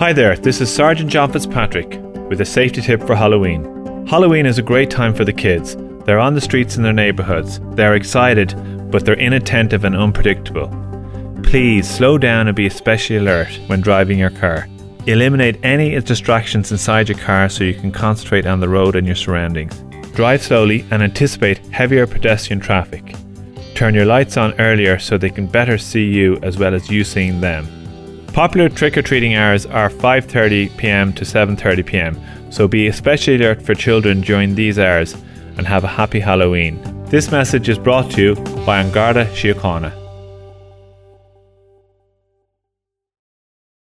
Hi there, this is Sergeant John Fitzpatrick with a safety tip for Halloween. Halloween is a great time for the kids. They're on the streets in their neighbourhoods. They're excited, but they're inattentive and unpredictable. Please slow down and be especially alert when driving your car. Eliminate any distractions inside your car so you can concentrate on the road and your surroundings. Drive slowly and anticipate heavier pedestrian traffic. Turn your lights on earlier so they can better see you as well as you seeing them. Popular trick-or-treating hours are 5:30 p.m. to 7:30 p.m. So be especially alert for children during these hours and have a happy Halloween. This message is brought to you by An Garda Síochána.